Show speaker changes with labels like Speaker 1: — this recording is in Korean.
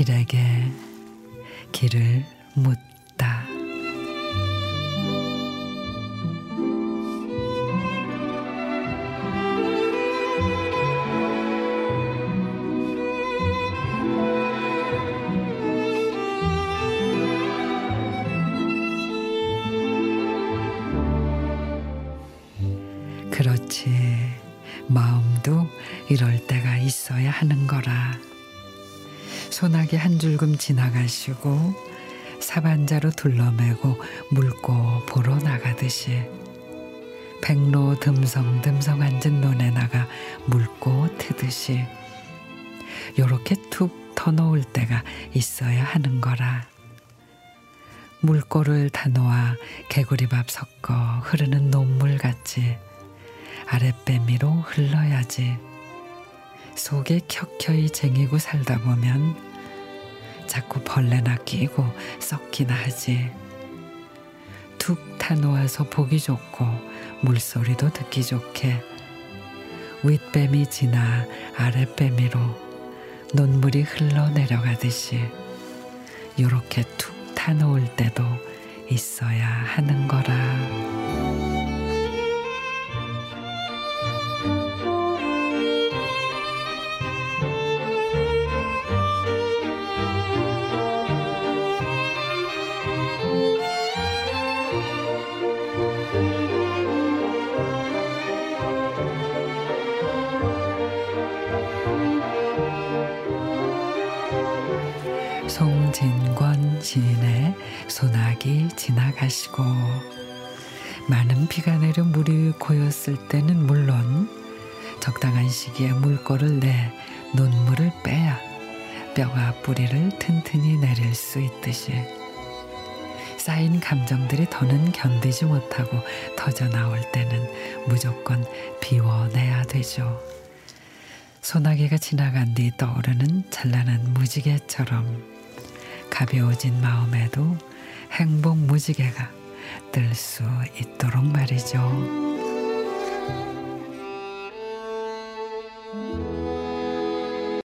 Speaker 1: 길에게 길을 묻 그렇지. 마음도 이럴 때가 있어야 하는 거라. 소나기 한 줄금 지나가시고 사반자로 둘러매고 물고 보러 나가듯이 백로 듬성듬성 앉은 논에 나가 물고 트듯이 요렇게 툭 터놓을 때가 있어야 하는 거라. 물꼬를 다 놓아 개구리밥 섞어 흐르는 논물같이 아랫배미로 흘러야지. 속에 켜켜이 쟁이고 살다 보면 자꾸 벌레나 끼고 썩기나 하지. 툭 타놓아서 보기 좋고 물소리도 듣기 좋게 윗뱀이 지나 아랫뱀이로 논물이 흘러내려가듯이 요렇게 툭 타놓을 때도 있어야 하는 거라. 송진권 시인의 소나기 지나가시고 많은 비가 내려 물이 고였을 때는 물론 적당한 시기에 물꼬를 내 논물을 빼야 뼈가 뿌리를 튼튼히 내릴 수 있듯이 쌓인 감정들이 더는 견디지 못하고 터져 나올 때는 무조건 비워내야 되죠. 소나기가 지나간 뒤 떠오르는 찬란한 무지개처럼 가벼워진 마음에도 행복 무지개가 뜰 수 있도록 말이죠.